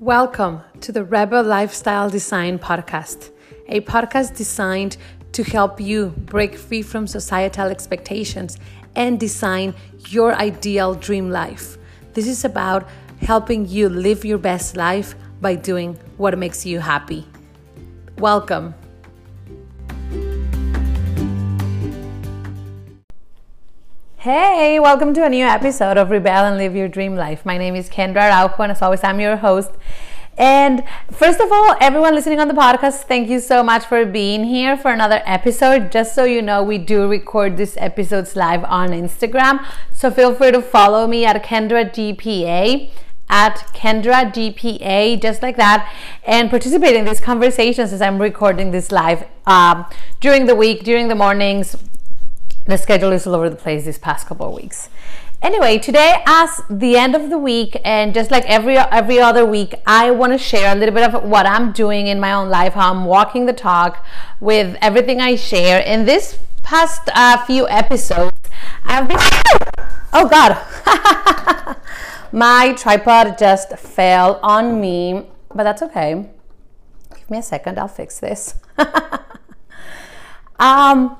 Welcome to the Rebel Lifestyle Design Podcast, a podcast designed to help you break free from societal expectations and design your ideal dream life. This is about helping you live your best life by doing what makes you happy. Welcome. Hey, welcome to a new episode of Rebel and Live Your Dream Life. My name is Kendra Araujo, and as always, I'm your host. And first of all, everyone listening on the podcast, thank you so much for being here for another episode. Just so you know, we do record these episodes live on Instagram. So feel free to follow me at Kendra DPA at Kendra DPA, just like that, and participate in these conversations as I'm recording this live um, during the week, during the mornings, the schedule is all over the place these past couple of weeks. Anyway, today as the end of the week and just like every every other week, I want to share a little bit of what I'm doing in my own life, how I'm walking the talk with everything I share. In this past uh, few episodes, I've been Oh god. my tripod just fell on me, but that's okay. Give me a second, I'll fix this. um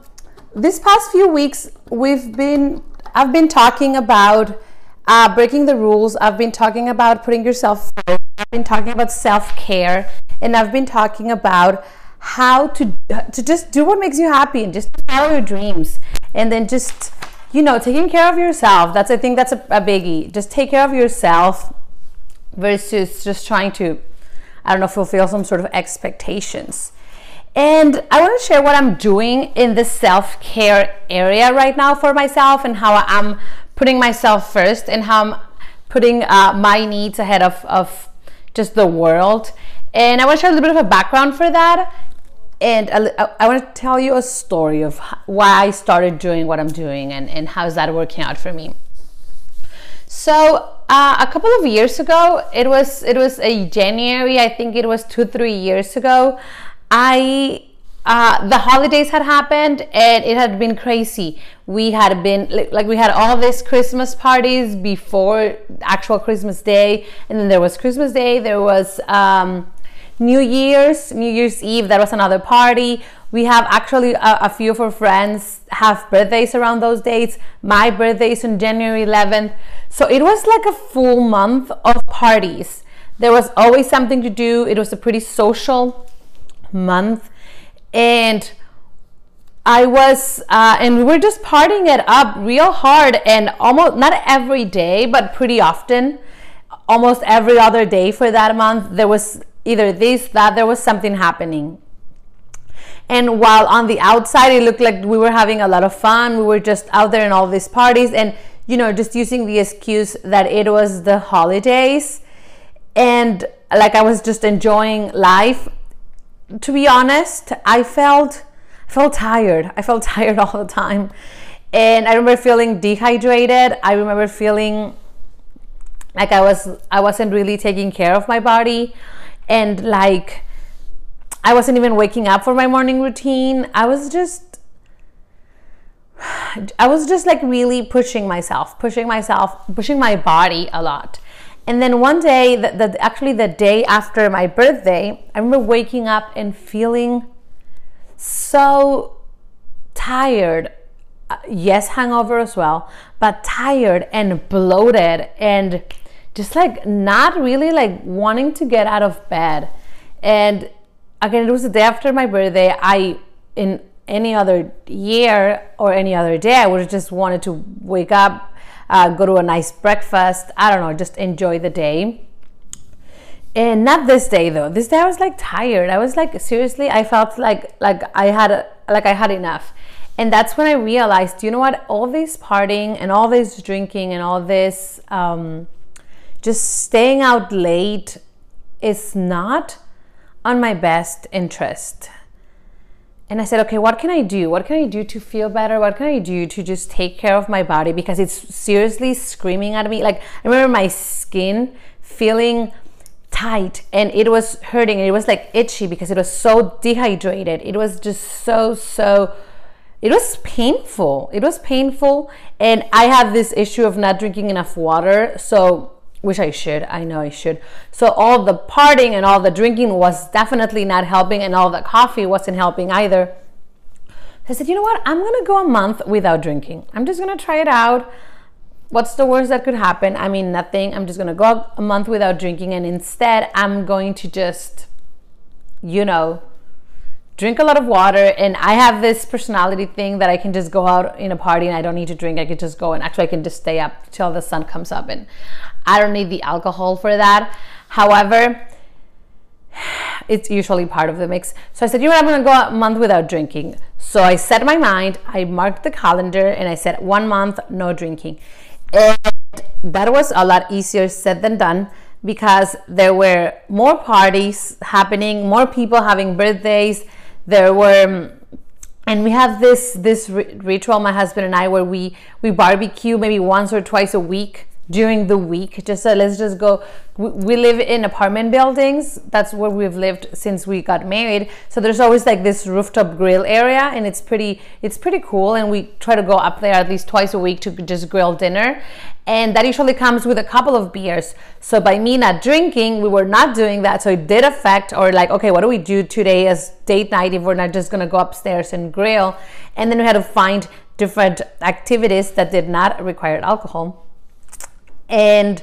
this past few weeks we've been i've been talking about uh, breaking the rules. I've been talking about putting yourself first. I've been talking about self-care. And i've been talking about how to to just do what makes you happy and just follow your dreams. And then just you know taking care of yourself. That's i think that's a, a biggie. Just take care of yourself versus just trying to i don't know fulfill some sort of expectations and I want to share what I'm doing in the self care area right now for myself and how I'm putting myself first and how I'm putting uh, my needs ahead of, of just the world. And I want to share a little bit of a background for that. And I, want to tell you a story of why I started doing what I'm doing and, and how's that working out for me. So uh, a couple of years ago, it was it was a January. I think it was two three years ago. I uh, the holidays had happened and it had been crazy. We had been like we had all these Christmas parties before actual Christmas Day, and then there was Christmas Day. There was um, New Year's, New Year's Eve. That was another party. We have actually a, a few of our friends have birthdays around those dates. My birthday is on January 11th, so it was like a full month of parties. There was always something to do. It was a pretty social month and I was, uh, and we were just partying it up real hard and almost not every day, but pretty often, almost every other day for that month, there was either this, that, there was something happening. And while on the outside, it looked like we were having a lot of fun, we were just out there in all these parties and, you know, just using the excuse that it was the holidays. And like I was just enjoying life to be honest, I felt felt tired. I felt tired all the time. And I remember feeling dehydrated. I remember feeling like I was I wasn't really taking care of my body and like I wasn't even waking up for my morning routine. I was just I was just like really pushing myself, pushing myself, pushing my body a lot. And then one day, the, the, actually the day after my birthday, I remember waking up and feeling so tired. Uh, yes, hangover as well, but tired and bloated and just like not really like wanting to get out of bed. And again, it was the day after my birthday. I, in any other year or any other day, I would have just wanted to wake up, uh, go to a nice breakfast. I don't know, just enjoy the day. And not this day though. This day I was like tired. I was like seriously, I felt like like I had like I had enough. And that's when I realized, you know what? All this partying and all this drinking and all this um, just staying out late is not on my best interest and I said, okay, what can I do? What can I do to feel better? What can I do to just take care of my body? Because it's seriously screaming at me. Like, I remember my skin feeling tight and it was hurting. It was like itchy because it was so dehydrated. It was just so, so, it was painful. It was painful. And I have this issue of not drinking enough water. So which I should. I know I should. So all the partying and all the drinking was definitely not helping, and all the coffee wasn't helping either. I said, you know what? I'm gonna go a month without drinking. I'm just gonna try it out. What's the worst that could happen? I mean, nothing. I'm just gonna go a month without drinking, and instead, I'm going to just, you know, drink a lot of water and i have this personality thing that i can just go out in a party and i don't need to drink i could just go and actually i can just stay up till the sun comes up and i don't need the alcohol for that. However it's usually part of the mix. So i said you know what? I'm going to go a month without drinking. So i set my mind i marked the calendar and i said one month no drinking. And that was a lot easier said than done because there were more parties happening more people having birthdays. There were and we have this this ritual my husband and i where we we barbecue maybe once or twice a week during the week. Just so let's just go we live in apartment buildings. That's where we've lived since we got married. So there's always like this rooftop grill area and it's pretty it's pretty cool and we try to go up there at least twice a week to just grill dinner. And that usually comes with a couple of beers. So by me not drinking we were not doing that. So it did affect or like okay what do we do today as date night if we're not just to go upstairs and grill? And then we had to find different activities that did not require alcohol and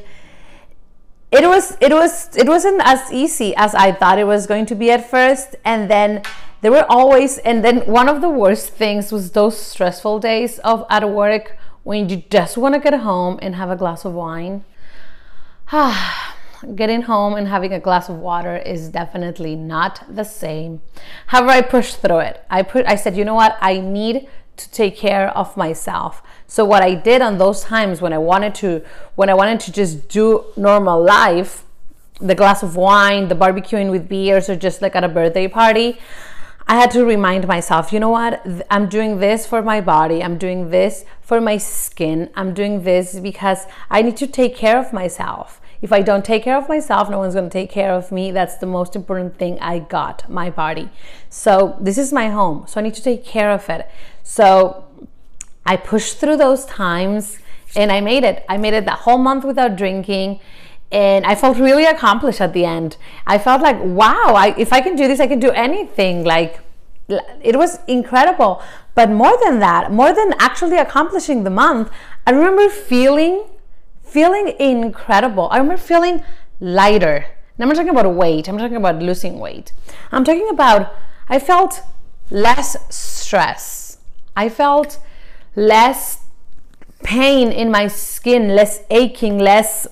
it was it was it wasn't as easy as I thought it was going to be at first. And then there were always and then one of the worst things was those stressful days of at work when you just want to get home and have a glass of wine. Getting home and having a glass of water is definitely not the same. However i pushed through it. I put i said you know what? I need to take care of myself so what I did on those times when I wanted to when I wanted to just do normal life, the glass of wine, the barbecuing with beers or just like at a birthday party, I had to remind myself, you know what? I'm doing this for my body. I'm doing this for my skin. I'm doing this because I need to take care of myself. If I don't take care of myself, no one's going to take care of me. That's the most important thing I got, my body. So, this is my home. So, I need to take care of it. So, I pushed through those times and I made it. I made it that whole month without drinking. And I felt really accomplished at the end. I felt like, wow, I, if I can do this, I can do anything. Like, it was incredible. But more than that, more than actually accomplishing the month, I remember feeling, feeling incredible. I remember feeling lighter. Now I'm not talking about weight. I'm talking about losing weight. I'm talking about I felt less stress. I felt less pain in my skin, less aching, less.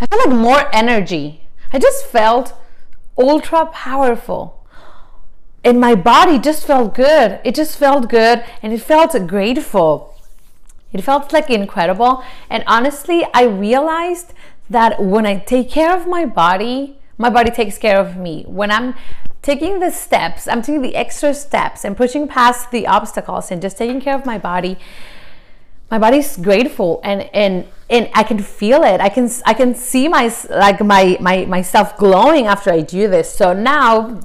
I felt like more energy. I just felt ultra powerful. And my body just felt good. It just felt good and it felt grateful. It felt like incredible. And honestly, I realized that when I take care of my body, my body takes care of me. When I'm taking the steps, I'm taking the extra steps and pushing past the obstacles and just taking care of my body. My body's grateful and and and I can feel it. I can I can see my like my my myself glowing after I do this. So now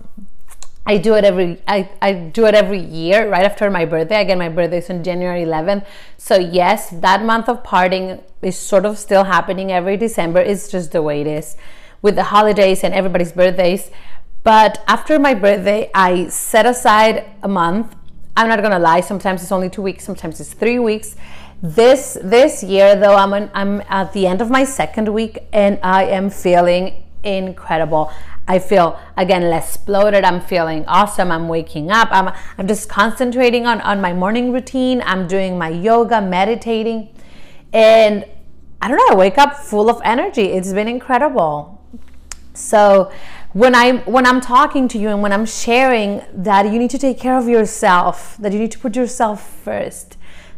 I do it every I, I do it every year right after my birthday. Again, my birthday is on January 11th. So yes, that month of parting is sort of still happening every December. It's just the way it is with the holidays and everybody's birthdays. But after my birthday, I set aside a month. I'm not gonna lie, sometimes it's only two weeks, sometimes it's three weeks. This this year though, I'm an, I'm at the end of my second week and I am feeling incredible. I feel again less bloated. I'm feeling awesome. I'm waking up. I'm I'm just concentrating on, on my morning routine. I'm doing my yoga, meditating, and I don't know, I wake up full of energy. It's been incredible. So when I'm when I'm talking to you and when I'm sharing that you need to take care of yourself, that you need to put yourself first,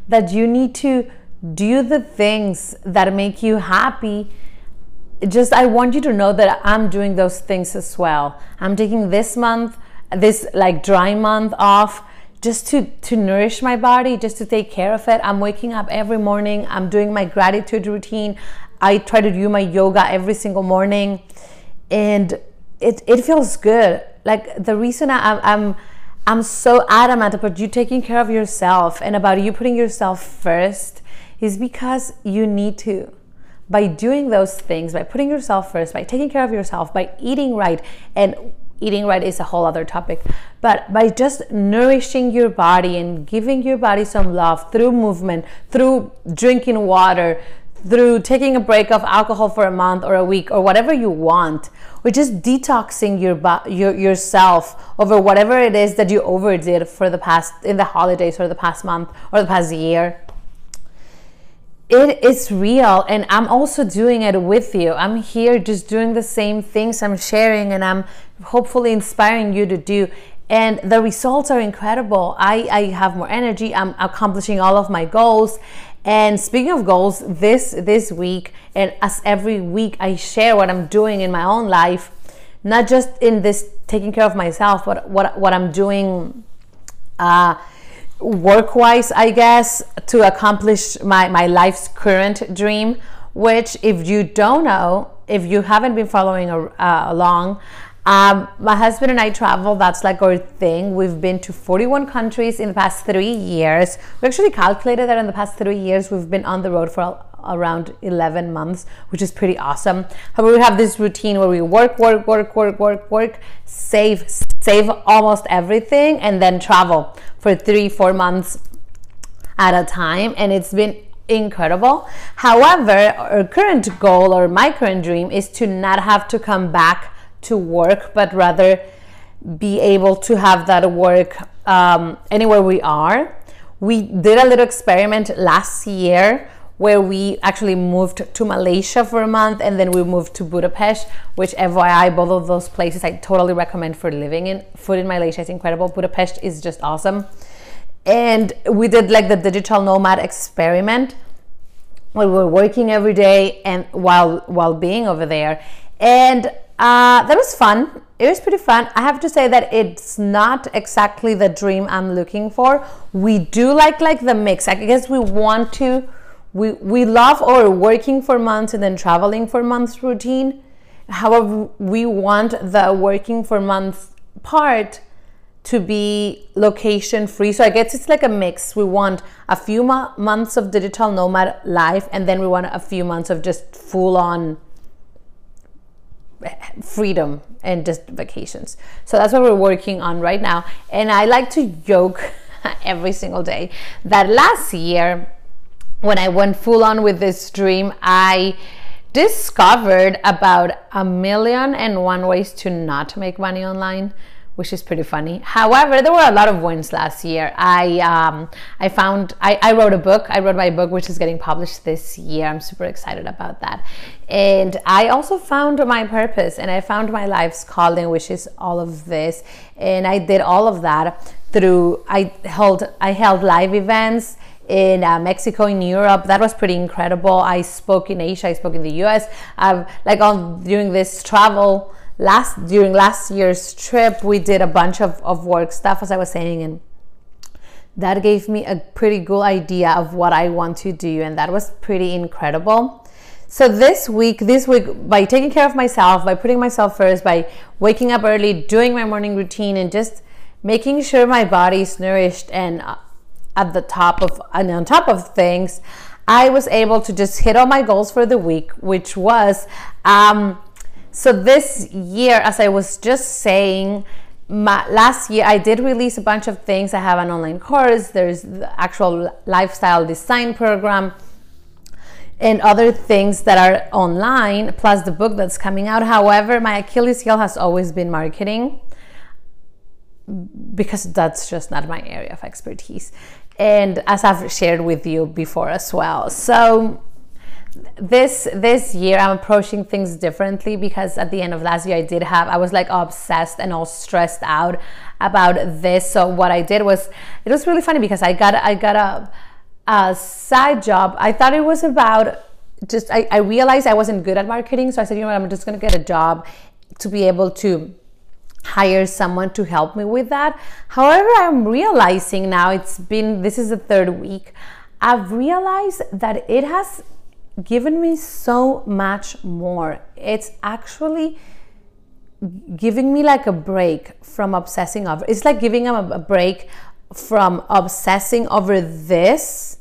that you need to do the things that make you happy. Just I want you to know that I'm doing those things as well. I'm taking this month, this like dry month off just to to nourish my body, just to take care of it. I'm waking up every morning. I'm doing my gratitude routine. I try to do my yoga every single morning and it, it feels good. Like the reason I, I'm I'm so adamant about you taking care of yourself and about you putting yourself first is because you need to. by doing those things, by putting yourself first, by taking care of yourself, by eating right, and eating right is a whole other topic, but by just nourishing your body and giving your body some love through movement, through drinking water, through taking a break of alcohol for a month or a week or whatever you want, or just detoxing your, your yourself over whatever it is that you overdid for the past in the holidays or the past month or the past year. It is real, and I'm also doing it with you. I'm here just doing the same things I'm sharing, and I'm hopefully inspiring you to do and the results are incredible. I, I have more energy. I'm accomplishing all of my goals and speaking of goals, this this week and as every week I share what I'm doing in my own life, not just in this taking care of myself, but what what I'm doing uh, work wise, I guess, to accomplish my, my life's current dream, which if you don't know, if you haven't been following uh, along, um, my husband and I travel. That's like our thing. We've been to 41 countries in the past three years. We actually calculated that in the past three years, we've been on the road for around 11 months, which is pretty awesome. However, we have this routine where we work, work, work, work, work, work, save, save almost everything, and then travel for three, four months at a time. And it's been incredible. However, our current goal or my current dream is to not have to come back to work, but rather be able to have that work um, anywhere we are. We did a little experiment last year where we actually moved to Malaysia for a month and then we moved to Budapest, which FYI, both of those places I totally recommend for living in. Food in Malaysia is incredible. Budapest is just awesome. And we did like the digital nomad experiment where we were working every day and while while being over there. And uh, that was fun. It was pretty fun. I have to say that it's not exactly the dream I'm looking for. We do like like the mix. I guess we want to. We we love our working for months and then traveling for months routine. However, we want the working for months part to be location free. So I guess it's like a mix. We want a few mo- months of digital nomad life, and then we want a few months of just full on freedom and just vacations. So that's what we're working on right now. And I like to joke every single day that last year, when I went full on with this dream, I discovered about a million and one ways to not make money online which is pretty funny. However, there were a lot of wins last year. I um, I found I, I wrote a book. I wrote my book, which is getting published this year. I'm super excited about that. And I also found my purpose, and I found my life's calling, which is all of this. And I did all of that through I held I held live events in uh, Mexico, in Europe. That was pretty incredible. I spoke in Asia. I spoke in the U.S. I've like on during this travel last during last year's trip we did a bunch of, of work stuff as i was saying and that gave me a pretty good idea of what i want to do and that was pretty incredible. So this week this week by taking care of myself by putting myself first by waking up early doing my morning routine and just making sure my body is nourished and uh, at the top of and on top of things i was able to just hit all my goals for the week which was um, so this year, as I was just saying, my, last year I did release a bunch of things. I have an online course. There's the actual lifestyle design program and other things that are online, plus the book that's coming out. However, my Achilles heel has always been marketing because that's just not my area of expertise. And as I've shared with you before as well. So this this year i'm approaching things differently because at the end of last year i did have i was like obsessed and all stressed out about this. So what i did was it was really funny because i got i got a, a side job. I thought it was about just I, I realized i wasn't good at marketing. So i said you know what? I'm just going to get a job to be able to hire someone to help me with that. However i'm realizing now it's been this is the third week i've realized that it has given me so much more. It's actually giving me like a break from obsessing over. It's like giving them a break from obsessing over this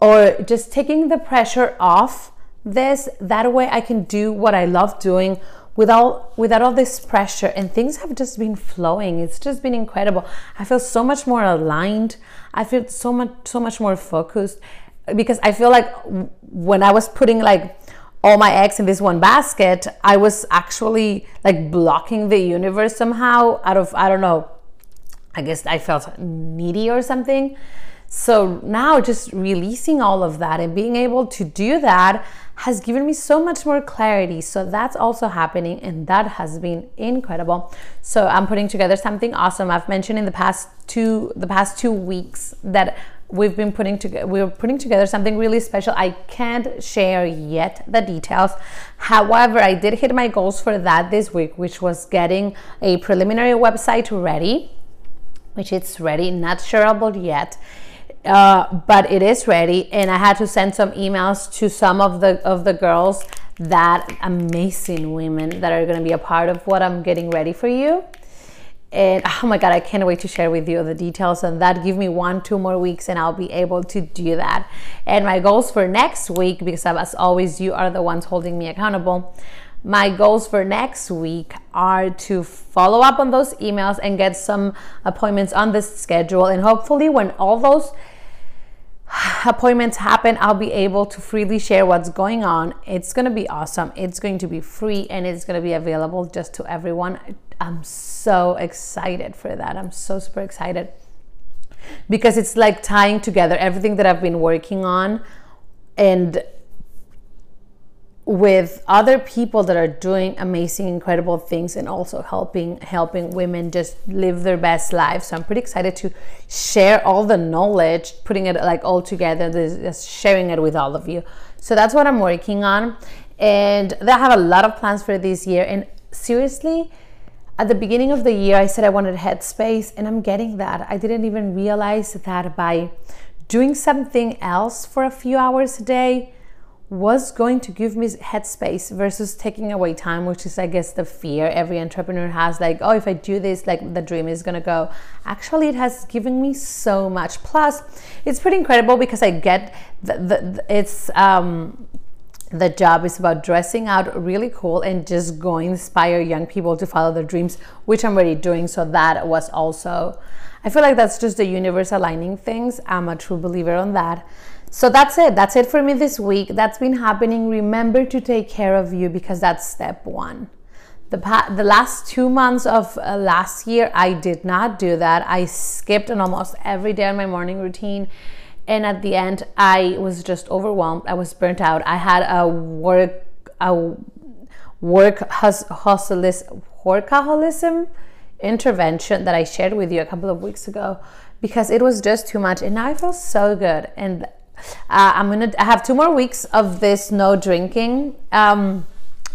or just taking the pressure off this that way i can do what i love doing without without all this pressure and things have just been flowing it's just been incredible i feel so much more aligned i feel so much so much more focused because i feel like when i was putting like all my eggs in this one basket i was actually like blocking the universe somehow out of i don't know i guess i felt needy or something so now just releasing all of that and being able to do that has given me so much more clarity. So that's also happening and that has been incredible. So I'm putting together something awesome. I've mentioned in the past two the past 2 weeks that we've been putting together we are putting together something really special. I can't share yet the details. However i did hit my goals for that this week which was getting a preliminary website ready which it's ready. Not shareable yet uh, but it is ready. And i had to send some emails to some of the of the girls that amazing women that are going to be a part of what i'm getting ready for you and oh my god i can't wait to share with you the details on that give me one two more weeks and i'll be able to do that and my goals for next week because as always you are the ones holding me accountable my goals for next week are to follow up on those emails and get some appointments on the schedule and hopefully when all those appointments happen, I'll be able to freely share what's going on. It's going to be awesome. It's going to be free and it's going to be available just to everyone. I'm so excited for that. I'm so super excited. Because it's like tying together everything that I've been working on and with other people that are doing amazing incredible things and also helping helping women just live their best lives. So i'm pretty excited to share all the knowledge putting it like all together just sharing it with all of you. So that's what i'm working on. And i have a lot of plans for this year. And seriously at the beginning of the year i said i wanted headspace and i'm getting that i didn't even realize that by doing something else for a few hours a day was going to give me headspace versus taking away time, which is, I guess, the fear every entrepreneur has like, oh, if I do this, like the dream is gonna go. Actually, it has given me so much. Plus, it's pretty incredible because I get the, the, the it's, um, the job is about dressing out really cool and just going inspire young people to follow their dreams, which I'm already doing. So that was also, I feel like that's just the universe aligning things. I'm a true believer on that. So that's it. That's it for me this week. That's been happening. Remember to take care of you because that's step one. The, pa- the last two months of uh, last year, I did not do that. I skipped on almost every day on my morning routine. And at the end, I was just overwhelmed. I was burnt out. I had a work, a work hus- workaholism intervention that I shared with you a couple of weeks ago because it was just too much. And now I feel so good. And uh, I'm gonna I have two more weeks of this no drinking um,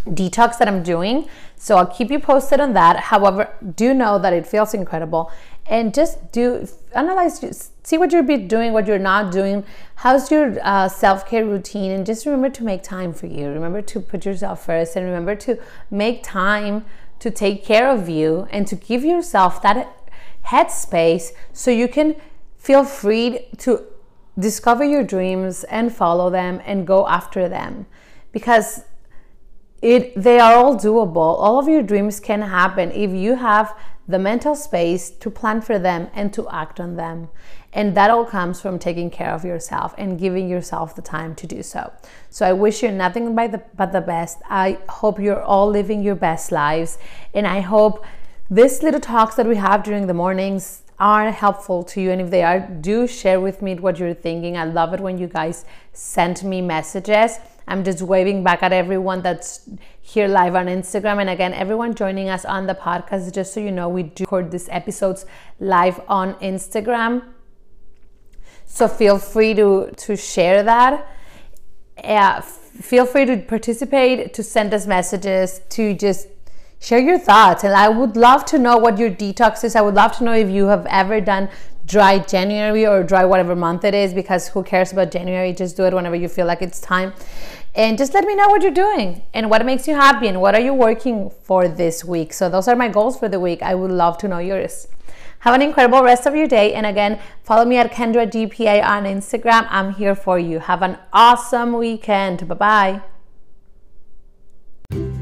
detox that I'm doing. So I'll keep you posted on that. However, do know that it feels incredible and just do analyze see what you're doing what you're not doing. How's your uh, self-care routine? And just remember to make time for you. Remember to put yourself first and remember to make time to take care of you and to give yourself that headspace so you can feel free to discover your dreams and follow them and go after them. Because it they are all doable. All of your dreams can happen if you have the mental space to plan for them and to act on them. And that all comes from taking care of yourself and giving yourself the time to do so. So i wish you nothing but the, but the best. I hope you're all living your best lives. And i hope this little talks that we have during the mornings are helpful to you. And if they are do share with me what you're thinking. I love it when you guys send me messages i'm just waving back at everyone that's here live on instagram and again everyone joining us on the podcast just so you know we do record these episodes live on instagram so feel free to to share that yeah feel free to participate to send us messages to just share your thoughts. And I would love to know what your detox is. I would love to know if you have ever done dry January or dry whatever month it is, because who cares about January? Just do it whenever you feel like it's time. And just let me know what you're doing and what makes you happy and what are you working for this week. So, those are my goals for the week. I would love to know yours. Have an incredible rest of your day. And again, follow me at Kendra DPA on Instagram. I'm here for you. Have an awesome weekend. Bye bye.